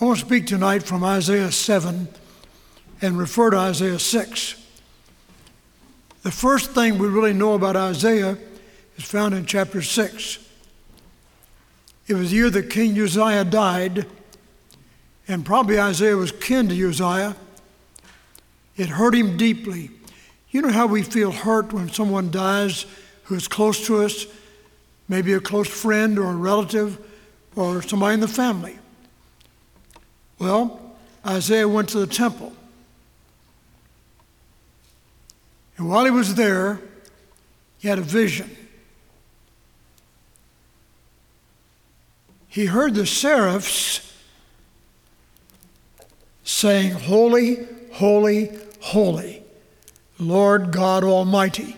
I want to speak tonight from Isaiah 7 and refer to Isaiah 6. The first thing we really know about Isaiah is found in chapter 6. It was the year that King Uzziah died, and probably Isaiah was kin to Uzziah. It hurt him deeply. You know how we feel hurt when someone dies who is close to us, maybe a close friend or a relative or somebody in the family. Well, Isaiah went to the temple. And while he was there, he had a vision. He heard the seraphs saying, Holy, holy, holy, Lord God Almighty.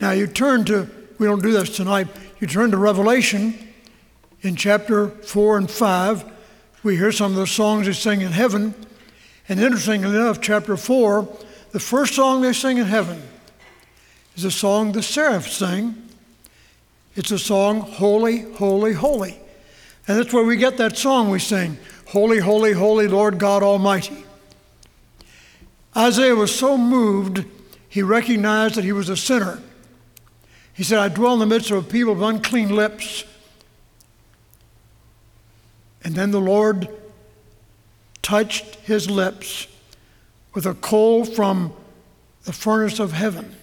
Now you turn to, we don't do this tonight, you turn to Revelation in chapter 4 and 5 we hear some of the songs they sing in heaven. And interestingly enough, chapter 4, the first song they sing in heaven is a song the seraphs sing. It's a song, Holy, Holy, Holy. And that's where we get that song we sing, Holy, Holy, Holy, Lord God Almighty. Isaiah was so moved, he recognized that he was a sinner. He said, I dwell in the midst of a people of unclean lips and then the Lord touched his lips with a coal from the furnace of heaven.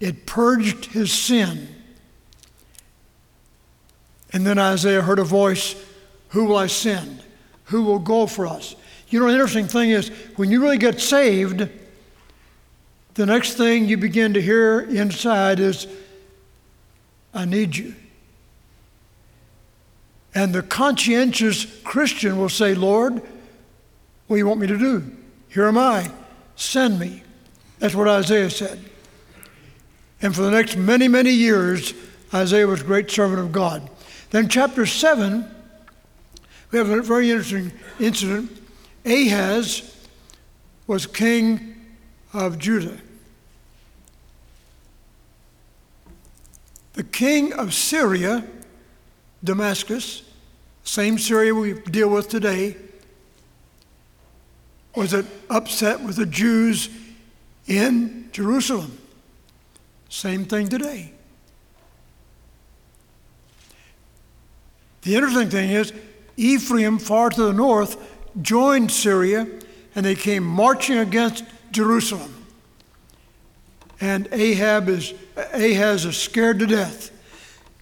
It purged his sin. And then Isaiah heard a voice Who will I send? Who will go for us? You know, the interesting thing is, when you really get saved, the next thing you begin to hear inside is, I need you. And the conscientious Christian will say, Lord, what do you want me to do? Here am I. Send me. That's what Isaiah said. And for the next many, many years, Isaiah was a great servant of God. Then, chapter 7, we have a very interesting incident. Ahaz was king of Judah. The king of Syria, Damascus, same Syria we deal with today, was it upset with the Jews in Jerusalem. Same thing today. The interesting thing is, Ephraim, far to the north, joined Syria and they came marching against Jerusalem. And Ahab is, Ahaz is scared to death.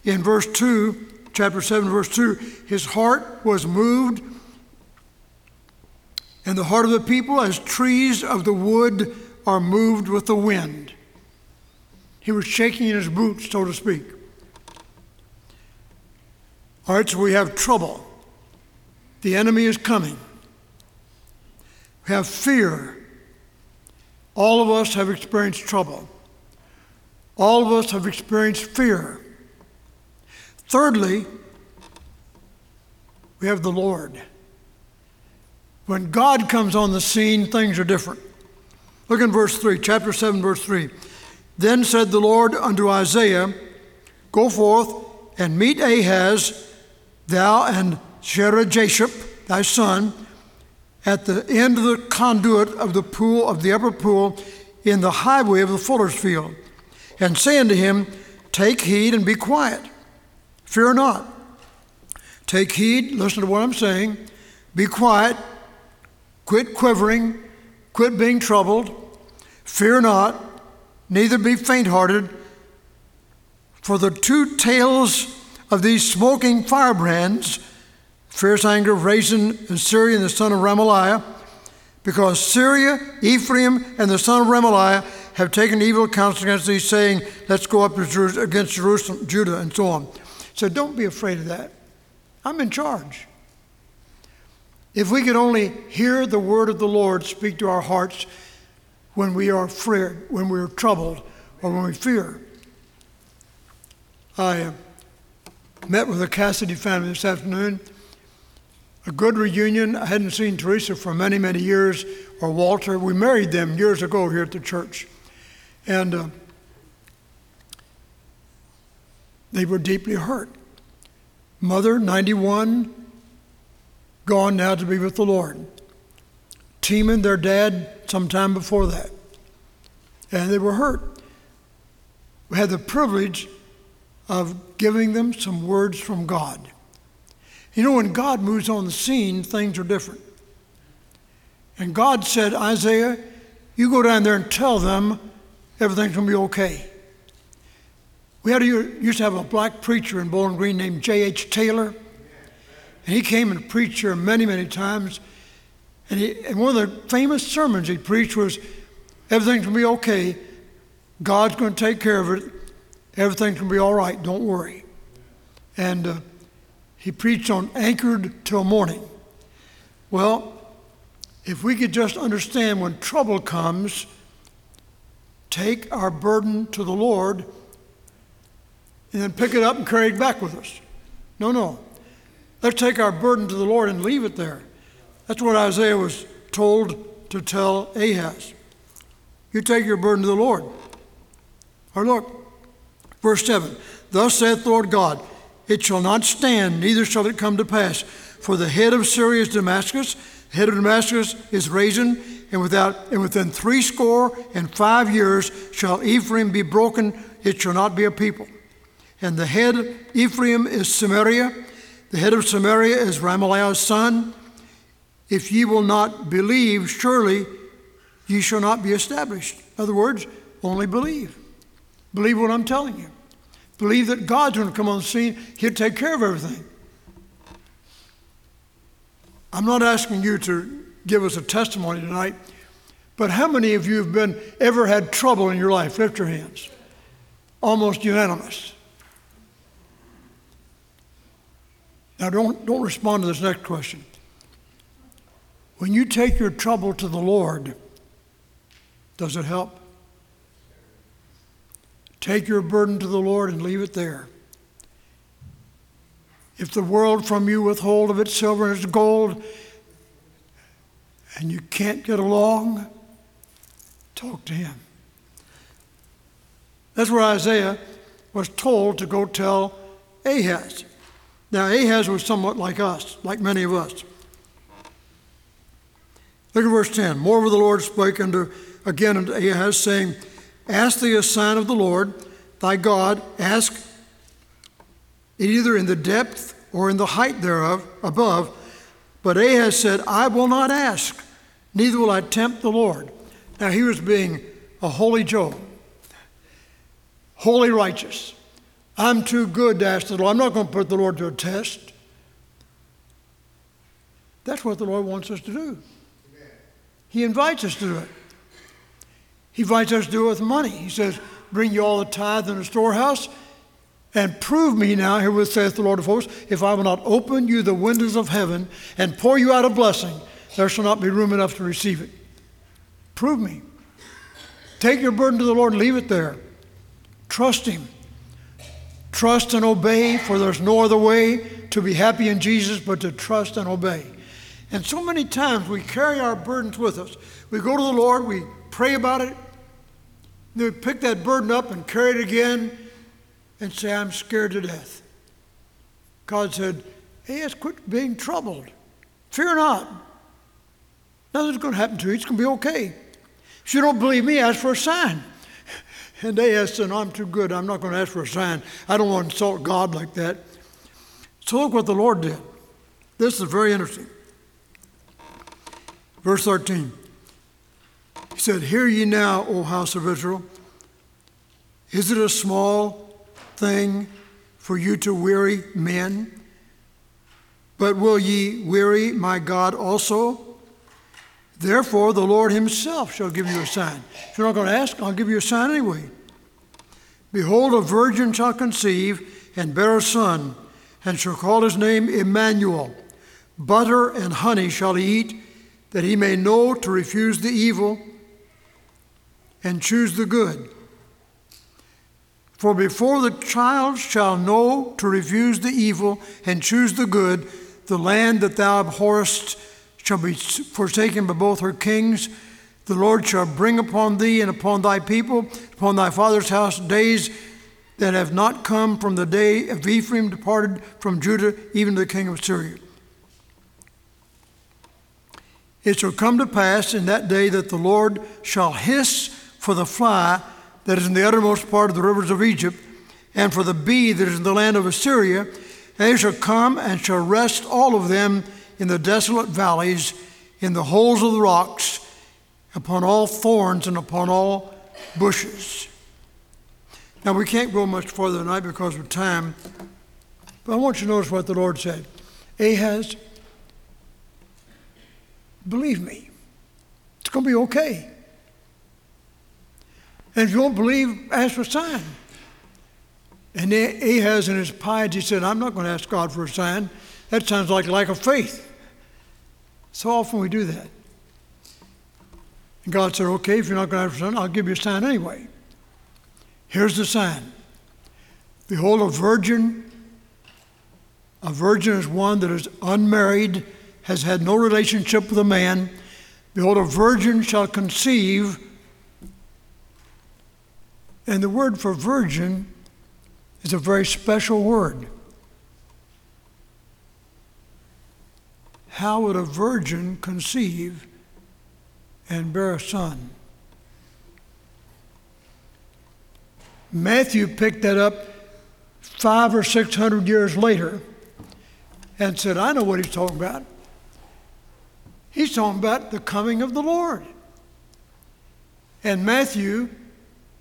In verse 2, chapter 7, verse 2, his heart was moved, and the heart of the people, as trees of the wood are moved with the wind. He was shaking in his boots, so to speak. All right, so we have trouble. The enemy is coming. We have fear. All of us have experienced trouble. All of us have experienced fear. Thirdly, we have the Lord. When God comes on the scene, things are different. Look in verse 3, chapter 7, verse 3. Then said the Lord unto Isaiah, Go forth and meet Ahaz, thou and Shear-jashub, thy son, at the end of the conduit of the pool of the upper pool in the highway of the fuller's field, and say unto him, Take heed and be quiet. Fear not. Take heed, listen to what I'm saying. Be quiet. Quit quivering. Quit being troubled. Fear not, neither be faint hearted. For the two tails of these smoking firebrands, fierce anger of Rezin and Syria and the son of Remaliah, because Syria, Ephraim, and the son of Remaliah have taken evil counsel against thee, saying, Let's go up against Jerusalem, Judah, and so on. So don't be afraid of that. I'm in charge. If we could only hear the word of the Lord speak to our hearts when we are afraid, when we're troubled, or when we fear. I uh, met with the Cassidy family this afternoon. A good reunion. I hadn't seen Teresa for many, many years, or Walter. We married them years ago here at the church. And uh, they were deeply hurt. Mother, 91, gone now to be with the Lord. Teeman, their dad, sometime before that. And they were hurt. We had the privilege of giving them some words from God. You know, when God moves on the scene, things are different. And God said, Isaiah, you go down there and tell them everything's going to be okay. We had a, used to have a black preacher in Bowling Green named J.H. Taylor. And he came and preached here many, many times. And, he, and one of the famous sermons he preached was, Everything's going to be okay. God's going to take care of it. Everything's going to be all right. Don't worry. And uh, he preached on anchored till morning. Well, if we could just understand when trouble comes, take our burden to the Lord and then pick it up and carry it back with us. No, no. Let's take our burden to the Lord and leave it there. That's what Isaiah was told to tell Ahaz. You take your burden to the Lord. Or look, verse 7 Thus saith the Lord God, it shall not stand, neither shall it come to pass. For the head of Syria is Damascus, the head of Damascus is Rezin, and, without, and within threescore and five years shall Ephraim be broken, it shall not be a people. And the head of Ephraim is Samaria, the head of Samaria is Remaliah's son. If ye will not believe, surely ye shall not be established. In other words, only believe. Believe what I'm telling you. Believe that God's going to come on the scene, He'll take care of everything. I'm not asking you to give us a testimony tonight, but how many of you have been ever had trouble in your life? Lift your hands. Almost unanimous. Now don't, don't respond to this next question. When you take your trouble to the Lord, does it help? Take your burden to the Lord and leave it there. If the world from you withhold of its silver and its gold, and you can't get along, talk to him. That's where Isaiah was told to go tell Ahaz. Now, Ahaz was somewhat like us, like many of us. Look at verse 10. Moreover, the Lord spake unto again unto Ahaz, saying, Ask thee a sign of the Lord thy God, ask it either in the depth or in the height thereof, above. But Ahaz said, I will not ask, neither will I tempt the Lord. Now he was being a holy Job, holy righteous. I'm too good to ask the Lord. I'm not going to put the Lord to a test. That's what the Lord wants us to do. He invites us to do it. He invites us to do it with money. He says, Bring you all the tithe in the storehouse, and prove me now, herewith saith the Lord of hosts, if I will not open you the windows of heaven and pour you out a blessing, there shall not be room enough to receive it. Prove me. Take your burden to the Lord and leave it there. Trust Him. Trust and obey, for there's no other way to be happy in Jesus but to trust and obey. And so many times we carry our burdens with us. We go to the Lord, we pray about it, then we pick that burden up and carry it again and say, I'm scared to death. God said, Hey, it's quit being troubled. Fear not. Nothing's going to happen to you. It's going to be okay. If you don't believe me, ask for a sign. And they asked, and I'm too good. I'm not going to ask for a sign. I don't want to insult God like that. So look what the Lord did. This is very interesting. Verse 13. He said, Hear ye now, O house of Israel. Is it a small thing for you to weary men? But will ye weary my God also? Therefore, the Lord Himself shall give you a sign. If you're not going to ask, I'll give you a sign anyway. Behold, a virgin shall conceive and bear a son, and shall call his name Emmanuel. Butter and honey shall he eat, that he may know to refuse the evil and choose the good. For before the child shall know to refuse the evil and choose the good, the land that thou abhorrest shall be forsaken by both her kings. The Lord shall bring upon thee and upon thy people, upon thy father's house, days that have not come from the day of Ephraim departed from Judah, even to the king of Syria. It shall come to pass in that day that the Lord shall hiss for the fly that is in the uttermost part of the rivers of Egypt, and for the bee that is in the land of Assyria, they shall come and shall rest all of them in the desolate valleys, in the holes of the rocks, upon all thorns and upon all bushes. Now, we can't go much further tonight because of time, but I want you to notice what the Lord said. Ahaz, believe me, it's going to be okay. And if you don't believe, ask for a sign. And Ahaz, in his piety, said, I'm not going to ask God for a sign. That sounds like lack of faith. So often we do that. And God said, Okay, if you're not going to for a sign, I'll give you a sign anyway. Here's the sign Behold, a virgin. A virgin is one that is unmarried, has had no relationship with a man. Behold, a virgin shall conceive. And the word for virgin is a very special word. How would a virgin conceive and bear a son? Matthew picked that up five or six hundred years later and said, I know what he's talking about. He's talking about the coming of the Lord. And Matthew,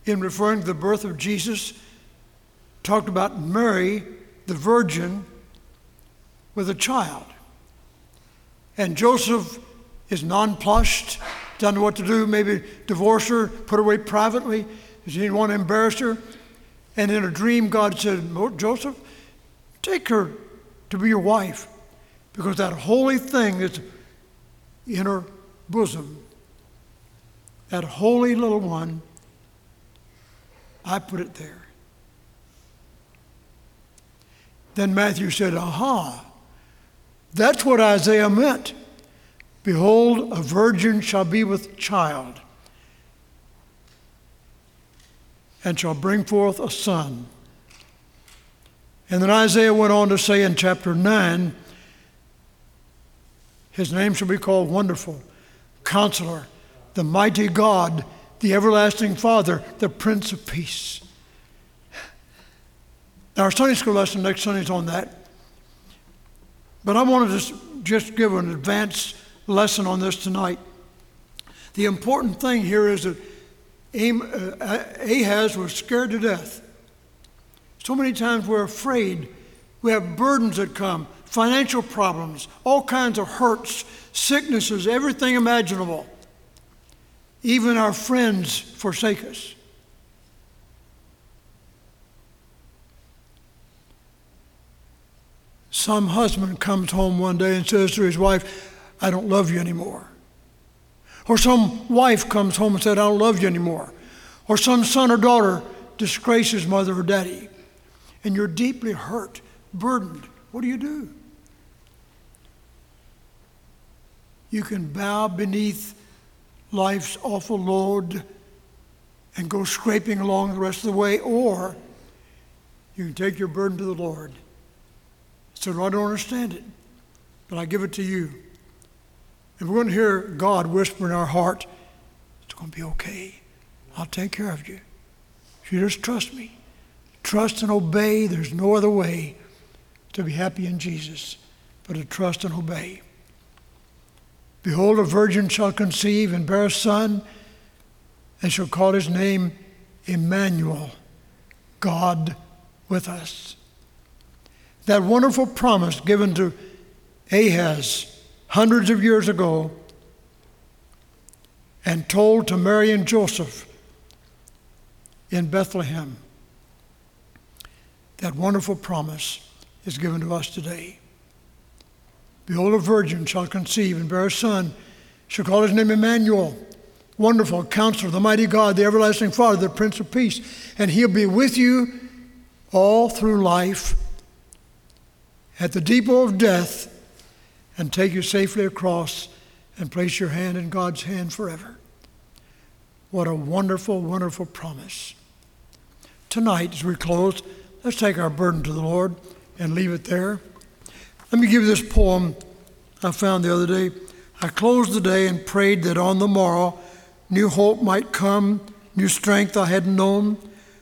in referring to the birth of Jesus, talked about Mary, the virgin, with a child. And Joseph is nonplussed, doesn't know what to do, maybe divorce her, put her away privately. He didn't want to embarrass her. And in a dream, God said, Joseph, take her to be your wife because that holy thing that's in her bosom, that holy little one, I put it there. Then Matthew said, Aha, that's what Isaiah meant. Behold, a virgin shall be with child and shall bring forth a son. And then Isaiah went on to say in chapter 9, his name shall be called Wonderful, Counselor, the Mighty God, the Everlasting Father, the Prince of Peace. Now, our Sunday school lesson next Sunday is on that. But I wanted to just give an advanced lesson on this tonight. The important thing here is that uh, Ahaz was scared to death. So many times we're afraid. We have burdens that come, financial problems, all kinds of hurts, sicknesses, everything imaginable. Even our friends forsake us. Some husband comes home one day and says to his wife, I don't love you anymore. Or some wife comes home and said, I don't love you anymore. Or some son or daughter disgraces mother or daddy. And you're deeply hurt, burdened. What do you do? You can bow beneath life's awful load and go scraping along the rest of the way, or you can take your burden to the Lord said, I don't understand it, but I give it to you. If we're going to hear God whisper in our heart, it's going to be okay. I'll take care of you. If you just trust me, trust and obey, there's no other way to be happy in Jesus but to trust and obey. Behold, a virgin shall conceive and bear a son, and shall call his name Emmanuel, God with us. That wonderful promise given to Ahaz hundreds of years ago and told to Mary and Joseph in Bethlehem. That wonderful promise is given to us today. Behold, a virgin shall conceive and bear a son, shall call his name Emmanuel. Wonderful counselor, the mighty God, the everlasting Father, the Prince of Peace. And he'll be with you all through life at the depot of death and take you safely across and place your hand in God's hand forever. What a wonderful, wonderful promise. tonight as we close, let's take our burden to the Lord and leave it there. Let me give you this poem I found the other day. I closed the day and prayed that on the morrow new hope might come, new strength I hadn't known,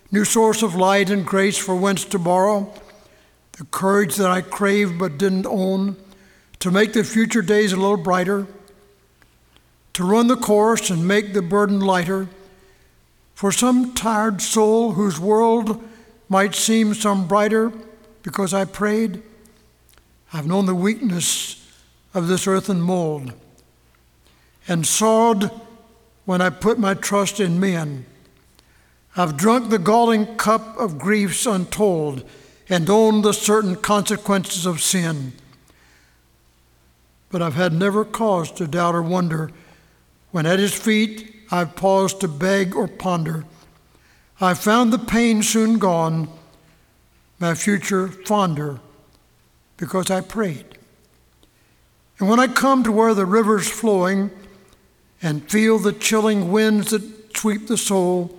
new source of light and grace for whence to borrow, the courage that I craved but didn't own, to make the future days a little brighter, to run the course and make the burden lighter, for some tired soul whose world might seem some brighter because I prayed. I've known the weakness of this earthen mold and sorrowed when I put my trust in men. I've drunk the galling cup of griefs untold and own the certain consequences of sin. But I've had never cause to doubt or wonder when at his feet I've paused to beg or ponder. I've found the pain soon gone, my future fonder, because I prayed. And when I come to where the river's flowing and feel the chilling winds that sweep the soul,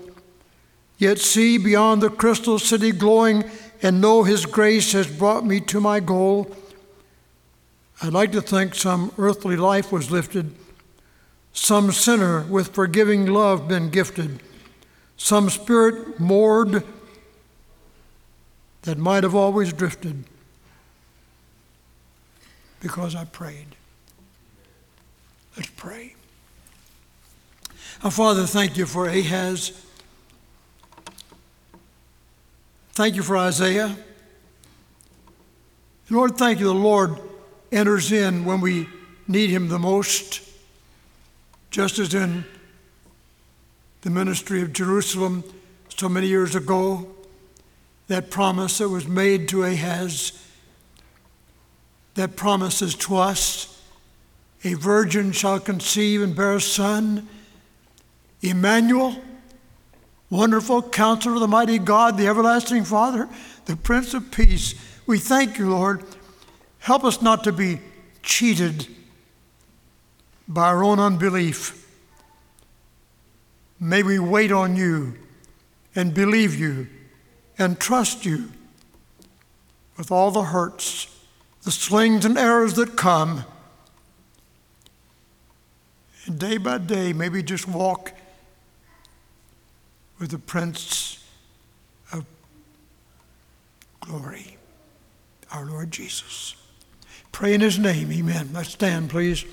yet see beyond the crystal city glowing and know His grace has brought me to my goal, I'd like to think some earthly life was lifted, some sinner with forgiving love been gifted, some spirit moored that might have always drifted because I prayed. Let's pray. Our Father, thank you for Ahaz. Thank you for Isaiah. Lord, thank you. The Lord enters in when we need him the most, just as in the ministry of Jerusalem so many years ago, that promise that was made to Ahaz that promises to us a virgin shall conceive and bear a son. Emmanuel, wonderful counselor, of the mighty God, the everlasting Father, the Prince of Peace. We thank you, Lord. Help us not to be cheated by our own unbelief. May we wait on you and believe you and trust you with all the hurts the slings and arrows that come. And day by day, maybe just walk with the Prince of Glory, our Lord Jesus. Pray in His name, amen. Let's stand, please.